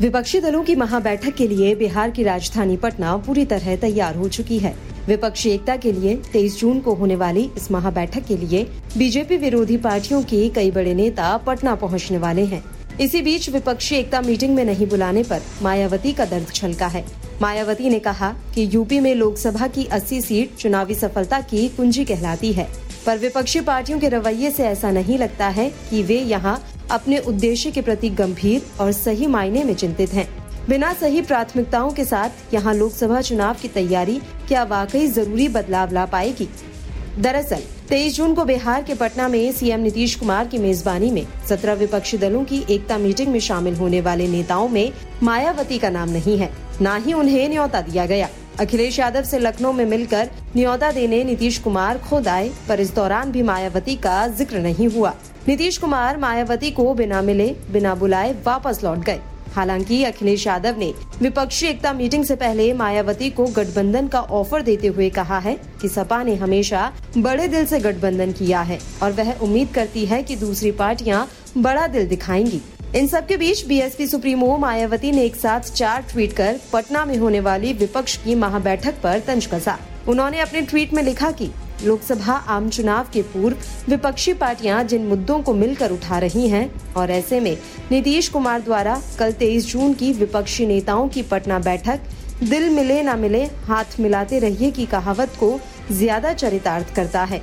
विपक्षी दलों की महाबैठक के लिए बिहार की राजधानी पटना पूरी तरह तैयार हो चुकी है। विपक्षी एकता के लिए 23 जून को होने वाली इस महाबैठक के लिए बीजेपी विरोधी पार्टियों के कई बड़े नेता पटना पहुँचने वाले हैं। इसी बीच विपक्षी एकता मीटिंग में नहीं बुलाने पर मायावती का दर्द छलका है। मायावती ने कहा कि यूपी में लोकसभा की 80 सीट चुनावी सफलता की कुंजी कहलाती है। पर विपक्षी पार्टियों के रवैये से ऐसा नहीं लगता है कि वे यहाँ अपने उद्देश्य के प्रति गंभीर और सही मायने में चिंतित हैं। बिना सही प्राथमिकताओं के साथ यहाँ लोकसभा चुनाव की तैयारी क्या वाकई ज़रूरी बदलाव ला पाएगी? दरअसल 23 जून को बिहार के पटना में सीएम नीतीश कुमार की मेजबानी में 17 विपक्षी दलों की एकता मीटिंग में शामिल होने वाले नेताओं में मायावती का नाम नहीं है। न ही उन्हें न्योता दिया गया। अखिलेश यादव से लखनऊ में मिलकर न्योता देने नीतीश कुमार खुद आए, पर इस दौरान भी मायावती का ज़िक्र नहीं हुआ। नीतीश कुमार मायावती को बिना मिले, बिना बुलाए वापस लौट गए। हालाँकि अखिलेश यादव ने विपक्षी एकता मीटिंग से पहले मायावती को गठबंधन का ऑफ़र देते हुए कहा है कि सपा ने हमेशा बड़े दिल से गठबंधन किया है और वह उम्मीद करती है कि दूसरी पार्टियाँ बड़ा दिल दिखाएँगी। इन सब के बीच बीएसपी सुप्रीमो मायावती ने एक साथ चार ट्वीट कर पटना में होने वाली विपक्ष की महाबैठक पर तंज कसा। उन्होंने अपने ट्वीट में लिखा कि लोकसभा आम चुनाव के पूर्व विपक्षी पार्टियाँ जिन मुद्दों को मिलकर उठा रही हैं और ऐसे में नीतीश कुमार द्वारा कल 23 जून की विपक्षी नेताओं की पटना बैठक, दिल मिले न मिले, हाथ मिलाते रहिए की कहावत को ज़्यादा चरितार्थ करता है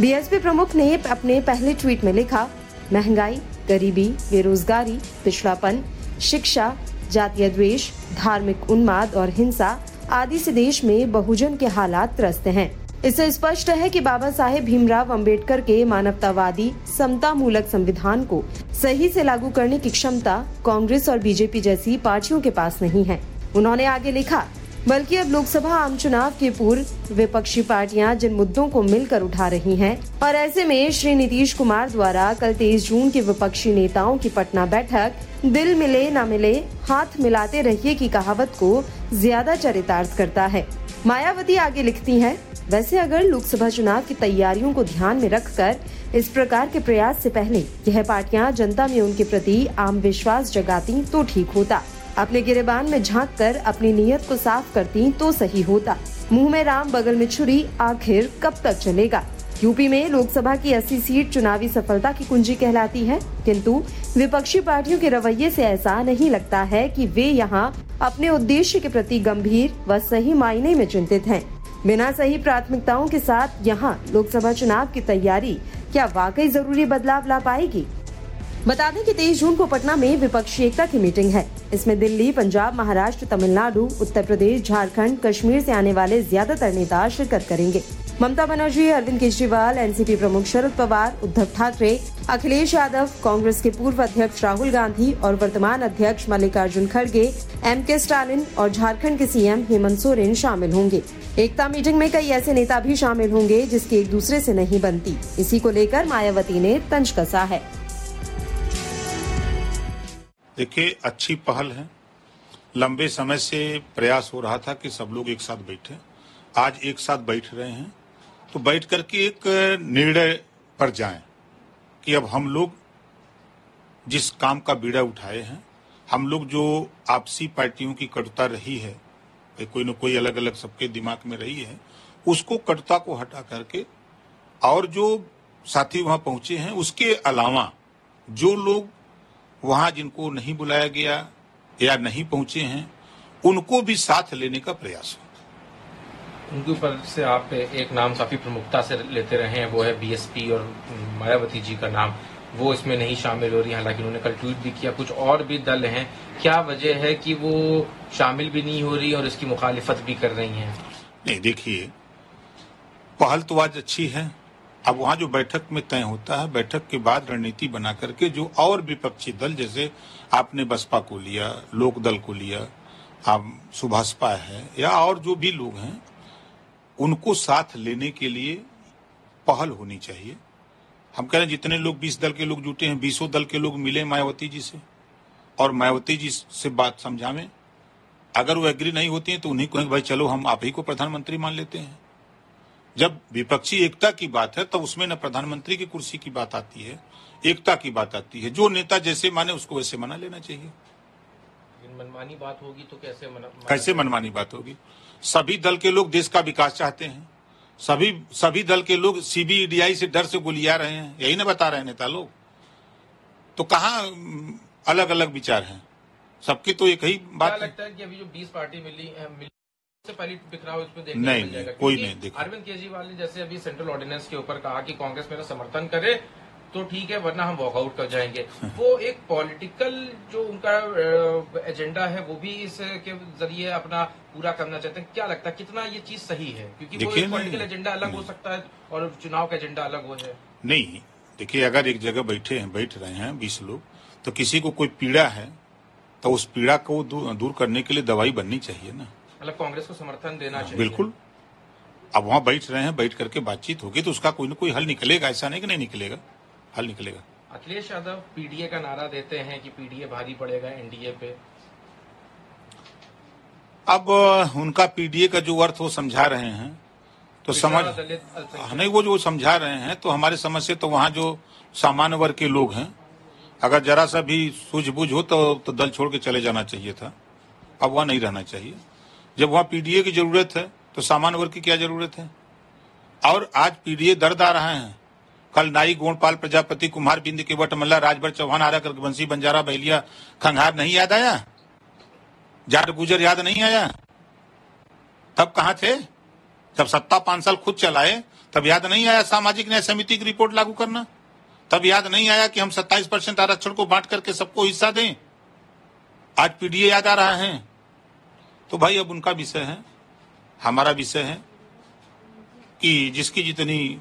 बीएसपी प्रमुख ने अपने पहले ट्वीट में लिखा, महँगाई, गरीबी, बेरोजगारी, पिछड़ापन, शिक्षा, जातीय द्वेष, धार्मिक उन्माद और हिंसा आदि से देश में बहुजन के हालात त्रस्त हैं। इससे स्पष्ट है कि बाबा साहेब भीमराव अंबेडकर के मानवतावादी समता मूलक संविधान को सही से लागू करने की क्षमता कांग्रेस और बीजेपी जैसी पार्टियों के पास नहीं है। उन्होंने आगे लिखा, बल्कि अब लोकसभा आम चुनाव के पूर्व विपक्षी पार्टियाँ जिन मुद्दों को मिलकर उठा रही हैं, और ऐसे में श्री नीतीश कुमार द्वारा कल तेईस जून के विपक्षी नेताओं की पटना बैठक, दिल मिले न मिले, हाथ मिलाते रहिए की कहावत को ज़्यादा चरितार्थ करता है। मायावती आगे लिखती हैं वैसे अगर लोकसभा चुनाव की तैयारियों को ध्यान में रखकर इस प्रकार के प्रयास से पहले यह पार्टियाँ जनता में उनके प्रति आम विश्वास जगाती तो ठीक होता। अपने गिरेबान में झाँक कर अपनी नीयत को साफ़ करती तो सही होता। मुँह में राम, बगल में छुरी, आखिर कब तक चलेगा? यूपी में लोकसभा की 80 सीट चुनावी सफलता की कुंजी कहलाती है, किंतु विपक्षी पार्टियों के रवैये से ऐसा नहीं लगता है कि वे यहाँ अपने उद्देश्य के प्रति गंभीर व सही मायने में चिंतित हैं। बिना सही प्राथमिकताओं के साथ यहाँ लोकसभा चुनाव की तैयारी, क्या वाकई ज़रूरी बदलाव ला पाएगी? बता दें कि तेईस जून को पटना में विपक्षी एकता की मीटिंग है। इसमें दिल्ली, पंजाब, महाराष्ट्र, तमिलनाडु, उत्तर प्रदेश, झारखंड, कश्मीर से आने वाले ज़्यादातर नेता शिरकत करेंगे। ममता बनर्जी, अरविंद केजरीवाल, एनसीपी प्रमुख शरद पवार, उद्धव ठाकरे, अखिलेश यादव, कांग्रेस के पूर्व अध्यक्ष राहुल गांधी और वर्तमान अध्यक्ष मल्लिकार्जुन खड़गे, एम के स्टालिन और झारखंड के सीएम हेमंत सोरेन शामिल होंगे। एकता मीटिंग में कई ऐसे नेता भी शामिल होंगे, जिसकी एक दूसरे से नहीं बनती। इसी को लेकर मायावती ने तंज कसा है। देखिए, अच्छी पहल है। लंबे समय से प्रयास हो रहा था कि सब लोग एक साथ बैठे। आज एक साथ बैठ रहे हैं। तो बैठ करके एक निर्णय पर जाएँ कि अब हम लोग जिस काम का बीड़ा उठाए हैं, हम लोग जो आपसी पार्टियों की कटुता रही है कोई न कोई अलग अलग सबके दिमाग में रही है, उसको कटुता को हटा करके और जो साथी वहाँ पहुँचे हैं, उसके अलावा जो लोग वहाँ जिनको नहीं बुलाया गया या नहीं पहुँचे हैं, उनको भी साथ लेने का प्रयास हो उनके ऊपर से आप एक नाम काफ़ी प्रमुखता से लेते रहे हैं, वो है बीएसपी और मायावती जी का नाम। वो इसमें नहीं शामिल हो रही, हालाँकि उन्होंने कल ट्वीट भी किया। कुछ और भी दल हैं। क्या वजह है कि वो शामिल भी नहीं हो रही और इसकी मुखालिफत भी कर रही हैं? नहीं, देखिए, पहल तो आज अच्छी है। अब वहाँ जो बैठक में तय होता है, बैठक के बाद रणनीति बना करके जो और विपक्षी दल, जैसे आपने बसपा को लिया लोक दल को लिया, आप सुभाषपा है, या और जो भी लोग हैं उनको साथ लेने के लिए पहल होनी चाहिए। हम कह रहे हैं, जितने लोग बीस दल के लोग जुटे हैं, बीसों दल के लोग मिले मायावती जी से, और मायावती जी से बात समझावें। अगर वो एग्री नहीं होती है तो उन्हीं को भाई, चलो, हम आप ही को प्रधानमंत्री मान लेते हैं। जब विपक्षी एकता की बात है तो उसमें न प्रधानमंत्री की कुर्सी की बात आती है, एकता की बात आती है। जो नेता जैसे माने, उसको वैसे मना लेना चाहिए। मनमानी बात होगी तो कैसे मना, कैसे मनमानी बात होगी? सभी दल के लोग देश का विकास चाहते हैं। सभी सभी दल के लोग सीबीईडीआई से डर से गोलिया रहे हैं। यही ना बता रहे हैं नेता लोग। तो कहा अलग अलग विचार हैं? सबकी तो एक ही बात लगता है कि अभी जो 20 पार्टी मिली, मिली से पहले बिखराव इसमें देखने नहीं, नहीं कोई नहीं देखा। अरविंद केजरीवाल ने जैसे अभी सेंट्रल ऑर्डिनेंस के ऊपर कहा कि कांग्रेस मेरा समर्थन करे तो ठीक है वरना हम वॉकआउट कर जाएँगे। वो एक पॉलिटिकल जो उनका एजेंडा है वो भी इसके ज़रिए अपना पूरा करना चाहते हैं। क्या लगता है कितना ये चीज़ सही है? क्योंकि वो एक पॉलिटिकल एजेंडा अलग हो सकता है और चुनाव का एजेंडा अलग हो जाए। नहीं देखिए अगर एक जगह बैठे हैं बैठ रहे हैं बीस लोग तो किसी को कोई पीड़ा है तो उस पीड़ा को दूर करने के लिए दवाई बननी चाहिए ना। मतलब कांग्रेस को समर्थन देना चाहिए। बिल्कुल। अब वहाँ बैठ रहे हैं बैठ करके बातचीत होगी तो उसका कोई ना कोई हल निकलेगा ऐसा नहीं कि नहीं निकलेगा। हल निकलेगा। अखिलेश यादव पीडीए का नारा देते हैं कि पीडीए भारी पड़ेगा एनडीए पे। अब उनका पीडीए का जो अर्थ वो समझा रहे हैं तो समझ नहीं वो जो समझा रहे हैं तो हमारे समझ से तो वहाँ जो सामान्य वर्ग के लोग हैं अगर जरा सा भी सूझबूझ हो तो, तो दल छोड़ के चले जाना चाहिए था। अब वहाँ नहीं रहना चाहिए। जब वहाँ पीडीए की ज़रूरत है तो सामान्य वर्ग की क्या ज़रूरत है? और आज पीडीए दर्द आ रहे हैं। कल नाई गोणपाल प्रजापति कुमार बिंद के वट मल्ला, राजभर चौहान, आरा बंसी बंजारा, बहलिया, खंघार नहीं याद आया? जाट गुजर याद नहीं आया? तब कहा थे? जब सत्ता पाँच साल खुद चलाए, तब याद नहीं आया सामाजिक न्याय समिति की रिपोर्ट लागू करना? तब याद नहीं आया कि हम 27 परसेंट आरक्षण को बांट करके सबको हिस्सा दें? आज पीडीए याद आ रहा है। तो भाई, अब उनका विषय है, हमारा विषय है कि जिसकी जितनी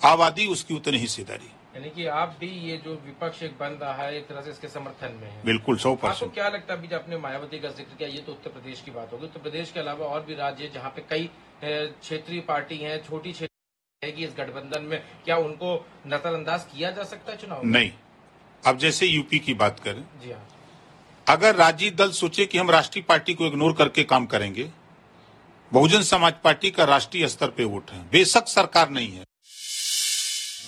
आबादी उसकी उतनी हिस्सेदारी यानी कि आप भी ये जो विपक्ष एक बन रहा है एक तरह से इसके समर्थन में है। बिल्कुल सौ परसेंट। आपको क्या लगता है अभी आपने मायावती का ज़िक्र किया ये तो उत्तर प्रदेश की बात होगी। उत्तर प्रदेश के अलावा और भी राज्य जहाँ पे कई क्षेत्रीय पार्टी है छोटी क्षेत्र इस गठबंधन में। क्या उनको नजरअंदाज किया जा सकता है चुनाव नहीं। अब जैसे यूपी की बात करें जी हाँ। अगर राजीव दल सोचे कि हम राष्ट्रीय पार्टी को इग्नोर करके काम करेंगे बहुजन समाज पार्टी का राष्ट्रीय स्तर पे वोट है। बेशक सरकार नहीं है।